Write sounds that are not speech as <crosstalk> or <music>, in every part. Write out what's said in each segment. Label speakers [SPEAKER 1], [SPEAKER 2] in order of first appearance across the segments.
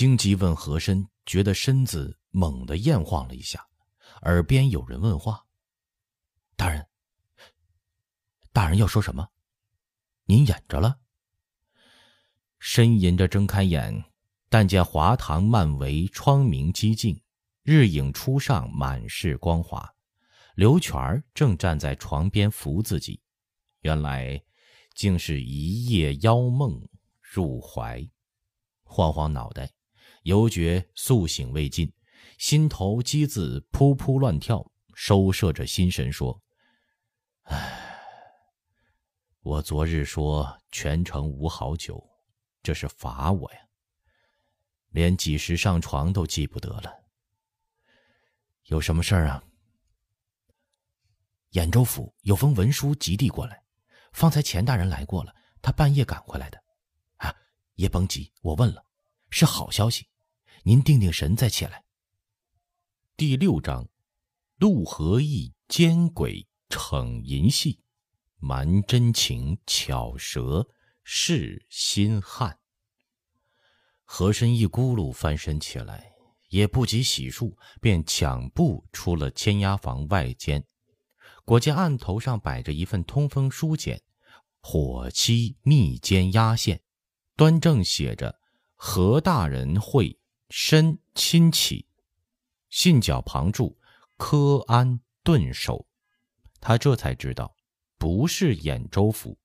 [SPEAKER 1] 荆棘问和珅，觉得身子猛地艳晃了一下，耳边有人问话：“大人，大人要说什么？您演着了。”呻吟着睁开眼，但见华堂漫围，窗明几净，日影初上，满是光华。刘全儿正站在床边扶自己，原来竟是一夜妖梦入怀，晃晃脑袋，犹觉宿醒未尽，心头机子扑扑乱跳，收摄着心神说：“唉，我昨日说全城无好酒，这是罚我呀，连几时上床都记不得了。有什么事儿啊？”兖州府有封文书急递过来，方才钱大人来过了，他半夜赶回来的。啊，也甭急，我问了，是好消息，您定定神再起来。第六章，陆和义奸鬼逞淫戏，瞒真情巧舌是心汉。和珅一咕噜翻身起来，也不及洗漱，便抢步出了监押房外间。果见案头上摆着一份通风书简，火漆密监押线，端正写着“何大人会身亲启”，信角旁注“科安顿首”。他这才知道，不是兖州府，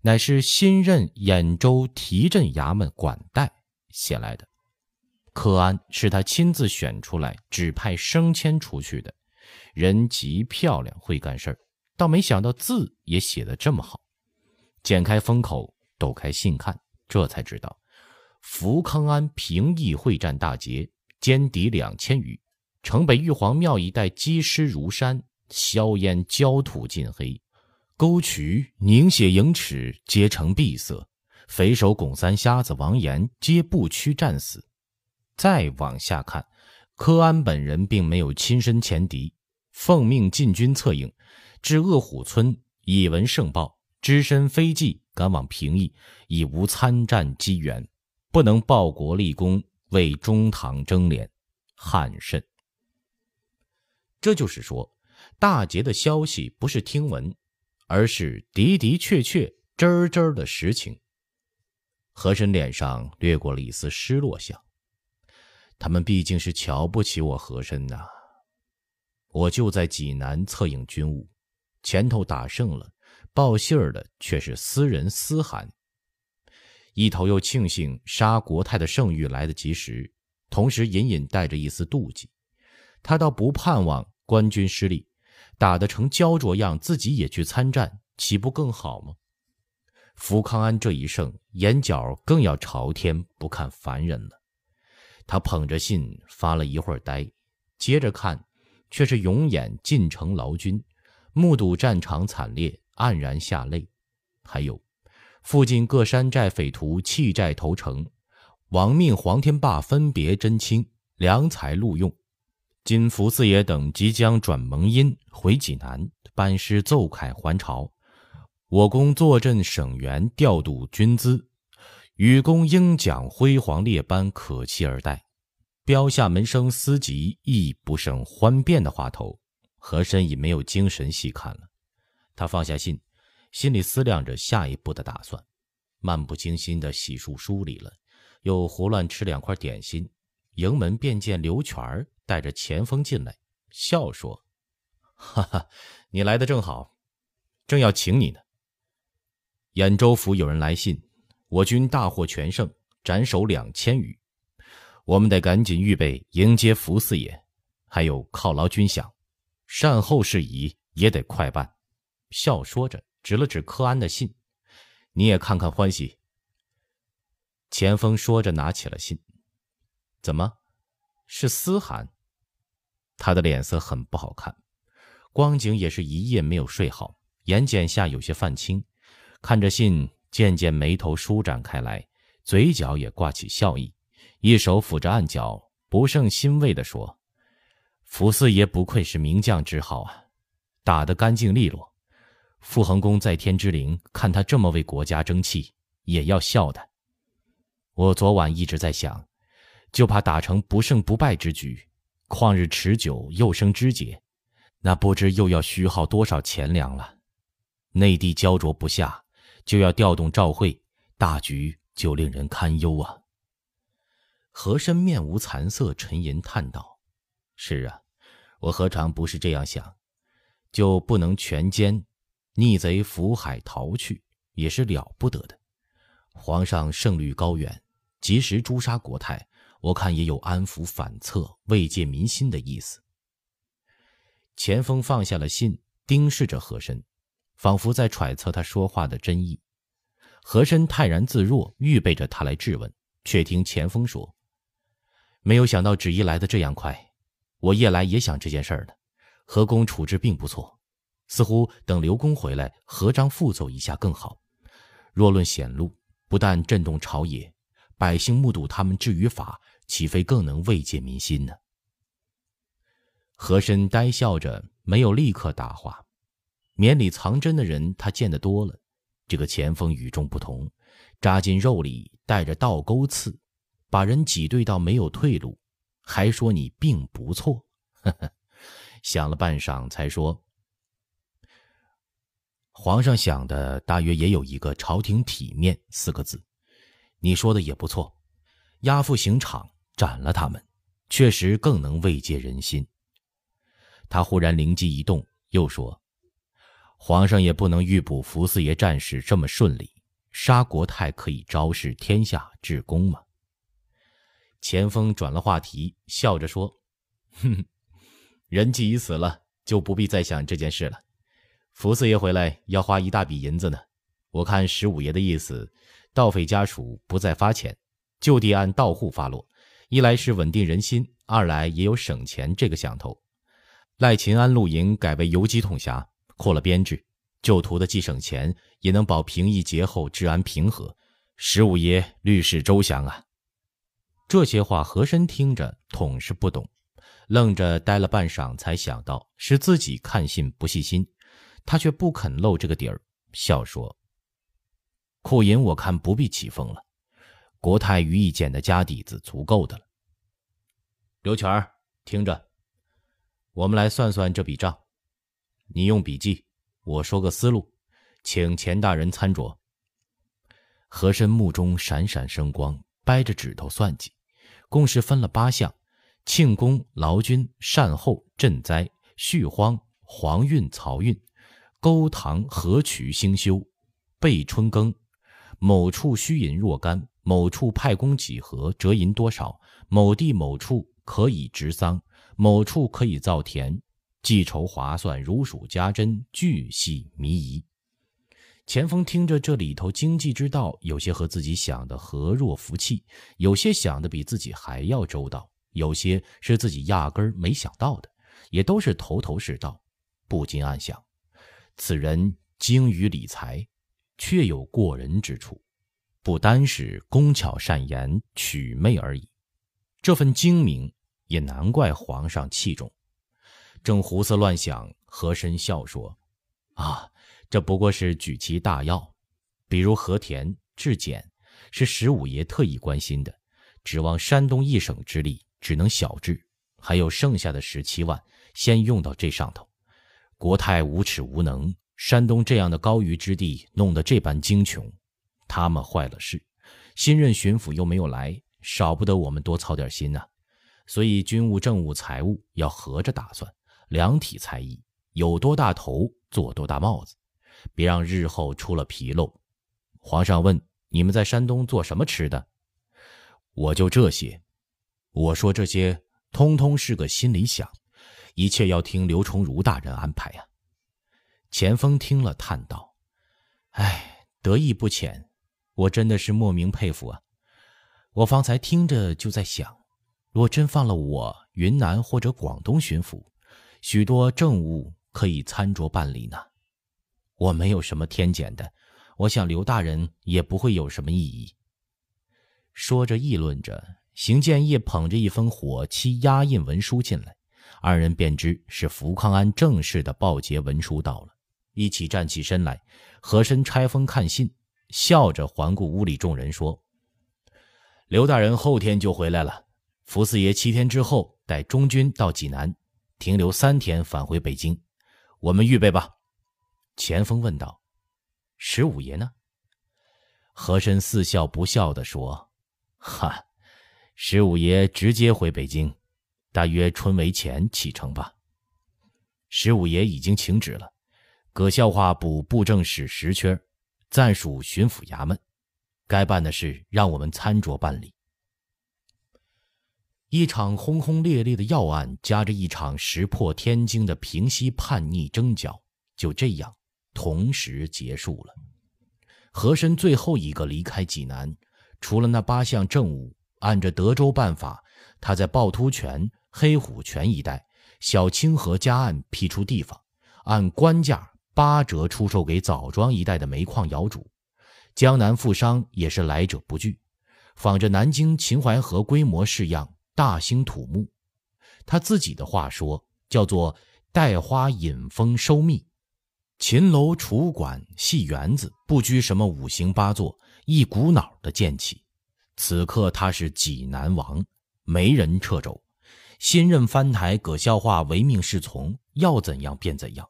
[SPEAKER 1] 乃是新任兖州提镇衙门管带写来的。科安是他亲自选出来，指派升迁出去的。人极漂亮，会干事儿，倒没想到字也写得这么好。剪开封口，抖开信看，这才知道，福康安平邑会战大捷，歼敌两千余，城北玉皇庙一带积尸如山，硝烟焦土尽黑，沟渠凝血盈尺，皆成碧色。匪首巩三瞎子王岩皆不屈战死。再往下看，柯安本人并没有亲身前敌。奉命进军策应，至恶虎村，已闻胜报，只身飞骑赶往平邑，已无参战机缘，不能报国立功，为中堂争脸，憾甚。这就是说，大捷的消息不是听闻，而是的的确确、真真的实情。和珅脸上掠过了一丝失落相，他们毕竟是瞧不起我和珅呐。我就在济南策应军务，前头打胜了，报信儿的却是私人私函。一头又庆幸杀国泰的圣谕来得及时，同时隐隐带着一丝妒忌。他倒不盼望官军失利，打得成焦灼样，自己也去参战，岂不更好吗？福康安这一胜，眼角更要朝天，不看凡人了。他捧着信发了一会儿呆，接着看。却是永远进城劳军，目睹战场惨烈，黯然下泪。还有，附近各山寨匪徒弃寨投诚，亡命黄天霸分别真卿，良才录用。今福四爷等即将转蒙阴回济南，班师奏凯还朝。我公坐镇省员，调度军资，与公应奖辉煌列班，可期而待。标下门生司级亦不胜欢变的话头，和珅已没有精神细看了。他放下信，心里思量着下一步的打算，漫不经心地洗漱梳理了，又胡乱吃两块点心。迎门便见刘全带着钱锋进来，笑说：“ <laughs> 哈哈，你来的正好，正要请你呢。兖州府有人来信，我军大获全胜，斩首两千余。”我们得赶紧预备迎接福四爷，还有犒劳军饷，善后事宜也得快办。笑说着，指了指柯安的信：“你也看看欢喜。”钱锋说着，拿起了信：“怎么，是私函？”他的脸色很不好看，光景也是一夜没有睡好，眼睑下有些泛青，看着信，渐渐眉头舒展开来，嘴角也挂起笑意。一手抚着案角，不胜欣慰地说：“福四爷不愧是名将之号啊，打得干净利落。傅恒公在天之灵，看他这么为国家争气，也要笑的。我昨晚一直在想，就怕打成不胜不败之局，旷日持久，又生枝节，那不知又要虚耗多少钱粮了。内地焦灼不下，就要调动赵会，大局就令人堪忧啊。和珅面无惭色，沉吟叹道：“是啊，我何尝不是这样想？就不能全歼，逆贼福海逃去，也是了不得的。皇上胜率高远，及时诛杀国泰。”我看也有安抚反侧、慰藉民心的意思。钱锋放下了信，盯视着和珅，仿佛在揣测他说话的真意。和珅泰然自若，预备着他来质问。却听钱锋说：“没有想到旨意来得这样快，我夜来也想这件事儿呢。何公处置并不错，似乎等刘公回来，合章复奏一下更好。若论显露，不但震动朝野，百姓目睹他们治于法。”岂非更能慰藉民心呢？和珅呆笑着，没有立刻答话。绵里藏针的人，他见得多了。这个前锋与众不同，扎进肉里，带着倒钩刺，把人挤兑到没有退路，还说你病不错。呵呵，想了半晌，才说：“皇上想的大约也有一个‘朝廷体面’四个字。你说的也不错，押赴刑场。”斩了他们，确实更能慰藉人心。他忽然灵机一动，又说：“皇上也不能预卜福四爷战事这么顺利，杀国泰可以昭示天下至公吗？”钱锋转了话题，笑着说：“哼，人既已死了，就不必再想这件事了。福四爷回来要花一大笔银子呢。我看十五爷的意思，盗匪家属不再发钱，就地按盗户发落。”一来是稳定人心，二来也有省钱这个想头。赖秦安露营改为游击统辖，扩了编制，旧图的既省钱，也能保平易节后治安平和。十五爷虑事周详啊！这些话和珅听着统是不懂，愣着呆了半晌，才想到是自己看信不细心，他却不肯露这个底儿，笑说：“库银我看不必起风了。”国泰余义简的家底子足够的了。刘全儿，听着，我们来算算这笔账。你用笔记，我说个思路，请钱大人参酌。和珅目中闪闪生光，掰着指头算计，共是分了八项：庆功、劳军、善后、赈灾、续荒、黄运、漕运、沟塘河渠兴修、备春耕。某处需银若干。某处派工几何，折银多少？某地某处可以植桑，某处可以造田，计筹划算，如数家珍，巨细靡遗。钱锋听着这里头经济之道，有些和自己想的和若服气，有些想的比自己还要周到，有些是自己压根儿没想到的，也都是头头是道，不禁暗想：此人精于理财，确有过人之处。不单是工巧善言、取媚而已，这份精明也难怪皇上器重。正胡思乱想，和珅笑说：“啊，这不过是举其大要，比如和田、治检，是十五爷特意关心的。指望山东一省之力，只能小治。还有剩下的十七万，先用到这上头。国泰无耻无能，山东这样的高余之地，弄得这般精穷。”他们坏了事，新任巡抚又没有来，少不得我们多操点心呐。所以军务、政务、财务要合着打算，量体裁衣，有多大头做多大帽子，别让日后出了纰漏。皇上问你们在山东做什么吃的，我就这些。我说这些通通是个心里想，一切要听刘崇儒大人安排呀。钱锋听了，叹道：“哎，得意不浅。”我真的是莫名佩服啊！我方才听着就在想，若真放了我云南或者广东巡抚，许多政务可以参酌办理呢。我没有什么天检的，我想刘大人也不会有什么异议。说着议论着，邢建业捧着一封火漆压印文书进来，二人便知是福康安正式的报捷文书到了，一起站起身来，和珅拆封看信。笑着环顾屋里众人，说：“刘大人后天就回来了，福四爷七天之后带中军到济南，停留三天返回北京。我们预备吧。钱锋问道：“十五爷呢？”和珅似笑不笑地说：“哈，十五爷直接回北京，大约春闱前启程吧。十五爷已经请旨了，葛孝化补布政使实缺，暂属巡抚衙门，该办的事让我们参酌办理。”一场轰轰烈烈的要案，夹着一场石破天惊的平息叛逆征剿，就这样同时结束了。和珅最后一个离开济南，除了那八项政务，按着德州办法，他在趵突泉、黑虎泉一带小清河夹岸辟出地方，按官价八折出售给枣庄一带的煤矿窑主。江南富商也是来者不拒，仿着南京秦淮河规模式样，大兴土木。他自己的话说，叫做“带花引风收蜜”。秦楼楚馆戏园子，不拘什么五行八作，一股脑的建起。此刻他是济南王，没人掣肘。新任藩台葛孝化唯命是从，要怎样便怎样。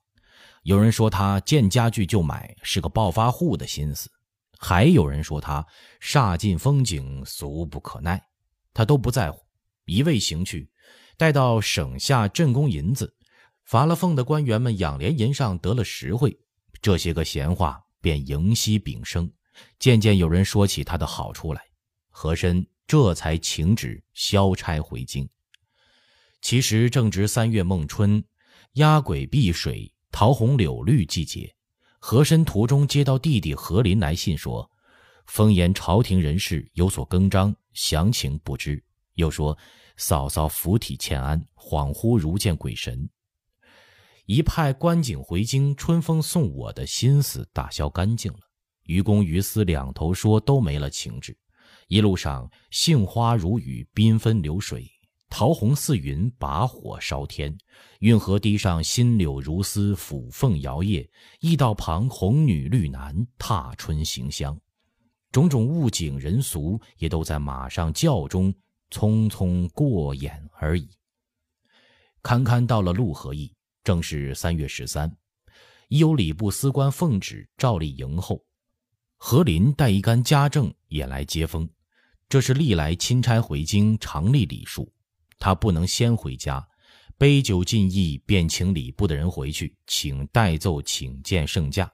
[SPEAKER 1] 有人说他见家具就买，是个暴发户的心思；还有人说他煞尽风景，俗不可耐。他都不在乎，一味行去，待到省下镇公银子。罚了俸的官员们养廉银上得了实惠，这些个闲话便迎息丙生，渐渐有人说起他的好处来。和珅这才请旨消差回京。其实正值三月孟春，鸭鬼避水，桃红柳绿季节。和珅途中接到弟弟和林来信说，风言朝廷人事有所更张，详情不知。又说嫂嫂福体欠安，恍惚如见鬼神。一派关景回京，春风送我的心思打消干净了。于公于私两头说都没了情致。一路上杏花如雨，缤纷流水；桃红似云，把火烧天。运河堤上新柳如丝，抚凤摇曳；驿道旁红女绿男，踏春行香。种种物景人俗，也都在马上轿中匆匆过眼而已。堪堪到了陆河驿。正是三月十三，已有礼部司官奉旨照例迎候。何林带一干家政也来接风，这是历来钦差回京常例礼数。他不能先回家，杯酒尽意，便请礼部的人回去，请代奏请见圣驾，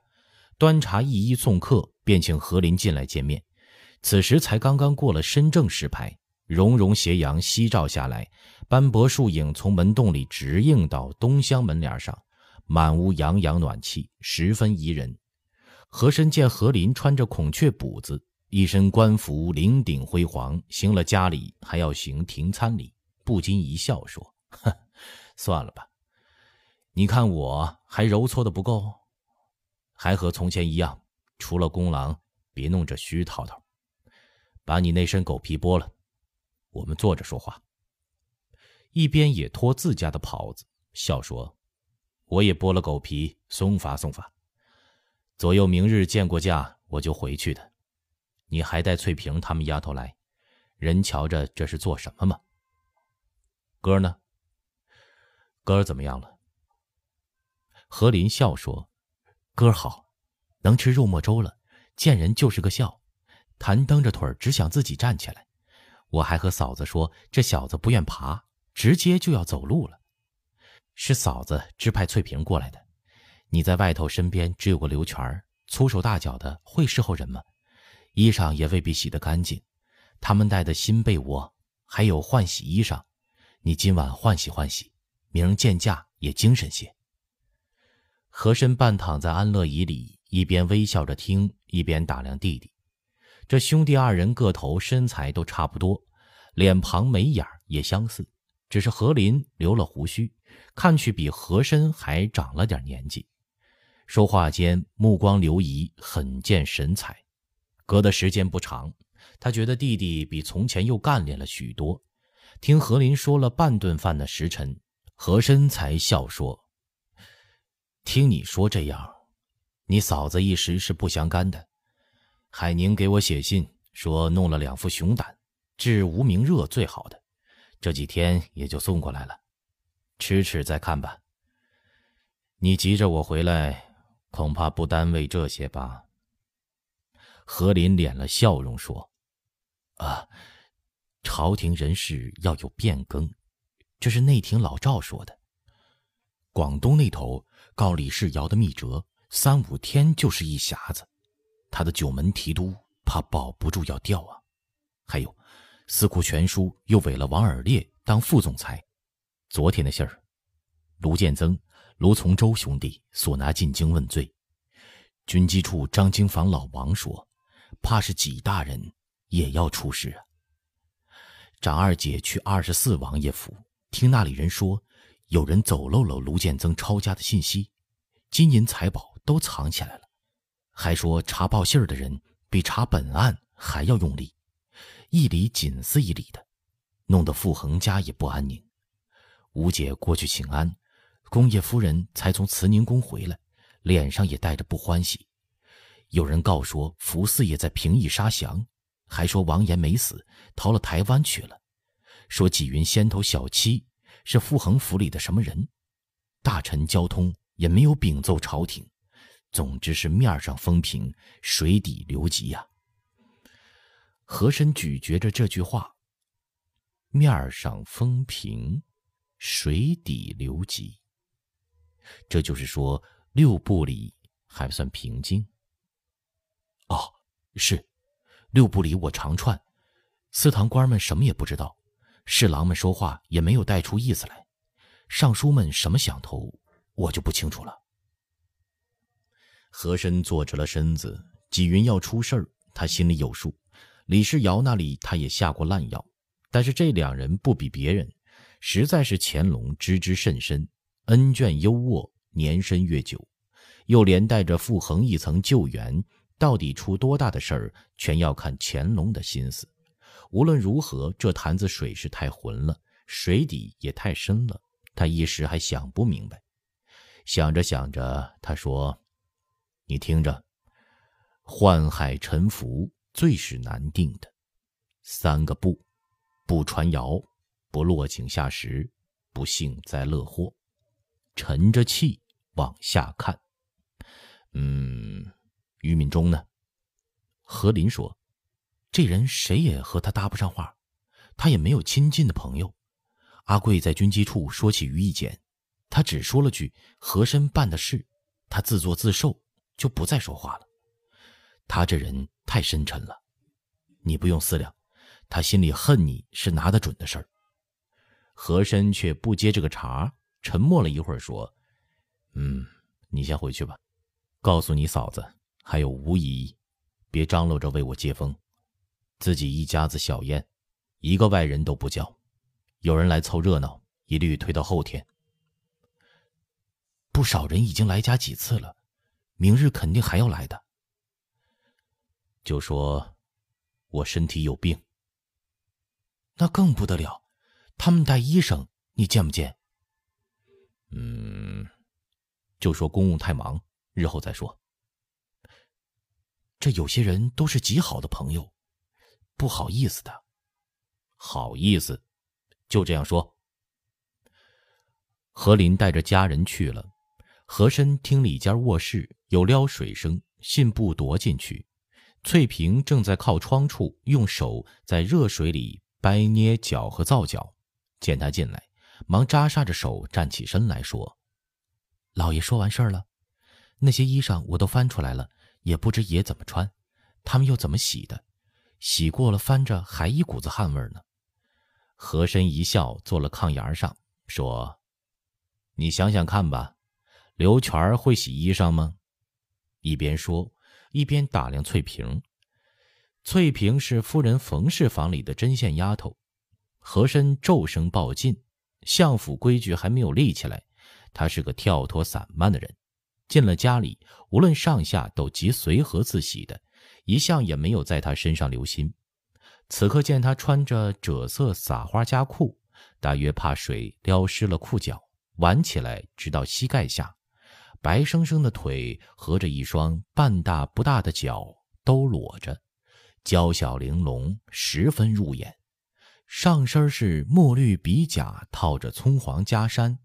[SPEAKER 1] 端茶一一送客，便请何林进来见面。此时才刚刚过了深正时牌。融融斜阳西照下来，斑驳树影从门洞里直映到东厢门帘上，满屋洋洋暖气，十分宜人。和珅见何林穿着孔雀补子，一身官服，领顶辉煌，行了家礼，还要行停餐礼，不禁一笑，说：“哼，<laughs> 算了吧。你看我还揉搓的不够，还和从前一样，除了公郎，别弄这虚套套，把你那身狗皮剥了。”我们坐着说话，一边也脱自家的袍子，笑说：“我也剥了狗皮，松发松发。左右明日见过驾，我就回去的。你还带翠萍他们丫头来，人瞧着这是做什么吗？哥呢？哥怎么样了？”何林笑说：“哥好，能吃肉末粥了，见人就是个笑，弹蹬着腿只想自己站起来。”我还和嫂子说，这小子不愿爬，直接就要走路了。是嫂子支派翠萍过来的。你在外头身边只有个刘全儿粗手大脚的，会伺候人吗？衣裳也未必洗得干净。他们带的新被窝，还有换洗衣裳，你今晚换洗换洗，明儿见驾也精神些。和珅半躺在安乐椅里，一边微笑着听，一边打量弟弟。这兄弟二人个头身材都差不多，脸庞眉眼也相似，只是何林留了胡须，看去比和珅还长了点年纪。说话间目光流移，很见神采。隔的时间不长，他觉得弟弟比从前又干练了许多。听何林说了半顿饭的时辰，和珅才笑说：“听你说这样，你嫂子一时是不相干的。”海宁给我写信说，弄了两副熊胆，治无名热最好的。这几天也就送过来了，迟迟再看吧。你急着我回来，恐怕不单为这些吧？何林敛了笑容说：“啊，朝廷人事要有变更，这是内廷老赵说的。广东那头告李世尧的密折，三五天就是一匣子，他的九门提督怕保不住要掉啊。还有，司库全书又委了王尔烈当副总裁。昨天的信儿，卢建增、卢从周兄弟所拿进京问罪，军机处张经房老王说。”怕是几大人也要出事啊！长二姐去二十四王爷府，听那里人说，有人走漏了卢建增抄家的信息，金银财宝都藏起来了，还说查报信儿的人比查本案还要用力，一里紧似一里的，弄得傅恒家也不安宁。吴姐过去请安，公爷夫人才从慈宁宫回来，脸上也带着不欢喜。有人告说福四爷在平邑杀降，还说王延没死，逃了台湾去了。说纪云先头小七是傅恒府里的什么人，大臣交通也没有禀奏朝廷。总之是面上风平，水底流急呀。和珅咀嚼着这句话：“面上风平，水底流急。”这就是说六部里还算平静。哦，是，六部里我常串，司堂官们什么也不知道，侍郎们说话也没有带出意思来，尚书们什么想头，我就不清楚了。和珅坐直了身子，纪云要出事儿，他心里有数。李世尧那里他也下过烂药，但是这两人不比别人，实在是乾隆知之甚深，恩眷优渥，年深月久，又连带着傅恒一层救援。到底出多大的事儿，全要看乾隆的心思。无论如何，这坛子水是太浑了，水底也太深了。他一时还想不明白。想着想着，他说：“你听着，宦海沉浮最是难定的，三个不：不传谣，不落井下石，不幸灾乐祸。沉着气往下看。”嗯。于敏中呢？何林说：“这人谁也和他搭不上话，他也没有亲近的朋友。”阿贵在军机处说起于义简，他只说了句“和珅办的事”，他自作自受，就不再说话了。他这人太深沉了，你不用思量，他心里恨你是拿得准的事儿。和珅却不接这个茬，沉默了一会儿，说：“嗯，你先回去吧，告诉你嫂子。”还有吴姨，别张罗着为我接风，自己一家子小宴，一个外人都不叫，有人来凑热闹，一律推到后天。不少人已经来家几次了，明日肯定还要来的。就说，我身体有病。那更不得了，他们带医生，你见不见？嗯，就说公务太忙，日后再说。这有些人都是极好的朋友，不好意思的。好意思，就这样说。何林带着家人去了，和珅听里间卧室有撩水声，信步踱进去。翠萍正在靠窗处用手在热水里掰捏脚和皂角，见他进来，忙扎煞着手站起身来说：“老爷说完事儿了，那些衣裳我都翻出来了。”也不知爷怎么穿，他们又怎么洗的？洗过了翻着还一股子汗味呢。和珅一笑，坐了炕沿上，说：“你想想看吧，刘全会洗衣裳吗？”一边说，一边打量翠萍。翠萍是夫人冯氏房里的针线丫头。和珅骤声报进，相府规矩还没有立起来，他是个跳脱散漫的人。进了家里，无论上下都极随和自喜的，一向也没有在他身上留心。此刻见他穿着赭色撒花夹裤，大约怕水撩湿了裤脚，挽起来直到膝盖下，白生生的腿和着一双半大不大的脚都裸着，娇小玲珑，十分入眼。上身是墨绿比甲，套着葱黄袈衫，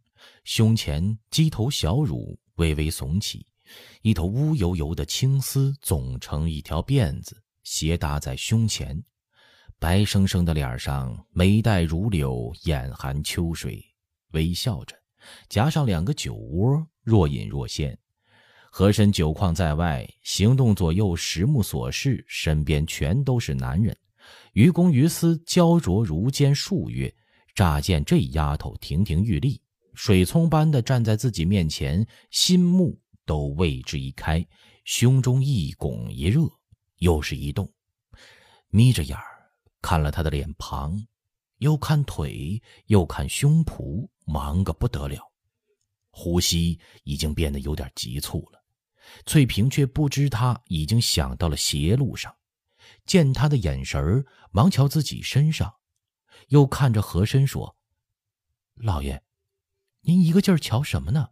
[SPEAKER 1] 胸前鸡头小乳微微耸起，一头乌油油的青丝总成一条辫子，斜搭在胸前，白生生的脸上眉黛如柳，眼含秋水，微笑着，夹上两个酒窝，若隐若现。和珅酒况在外，行动左右，实目所视，身边全都是男人。于公于私，焦灼如煎数月，乍见这丫头亭亭玉立，水葱般的站在自己面前，心目都为之一开，胸中一拱一热，又是一动，眯着眼儿看了他的脸庞，又看腿，又看胸脯，忙个不得了，呼吸已经变得有点急促了。翠萍却不知他已经想到了邪路上。见他的眼神儿，忙瞧自己身上，又看着和珅说：“老爷，您一个劲儿瞧什么呢？”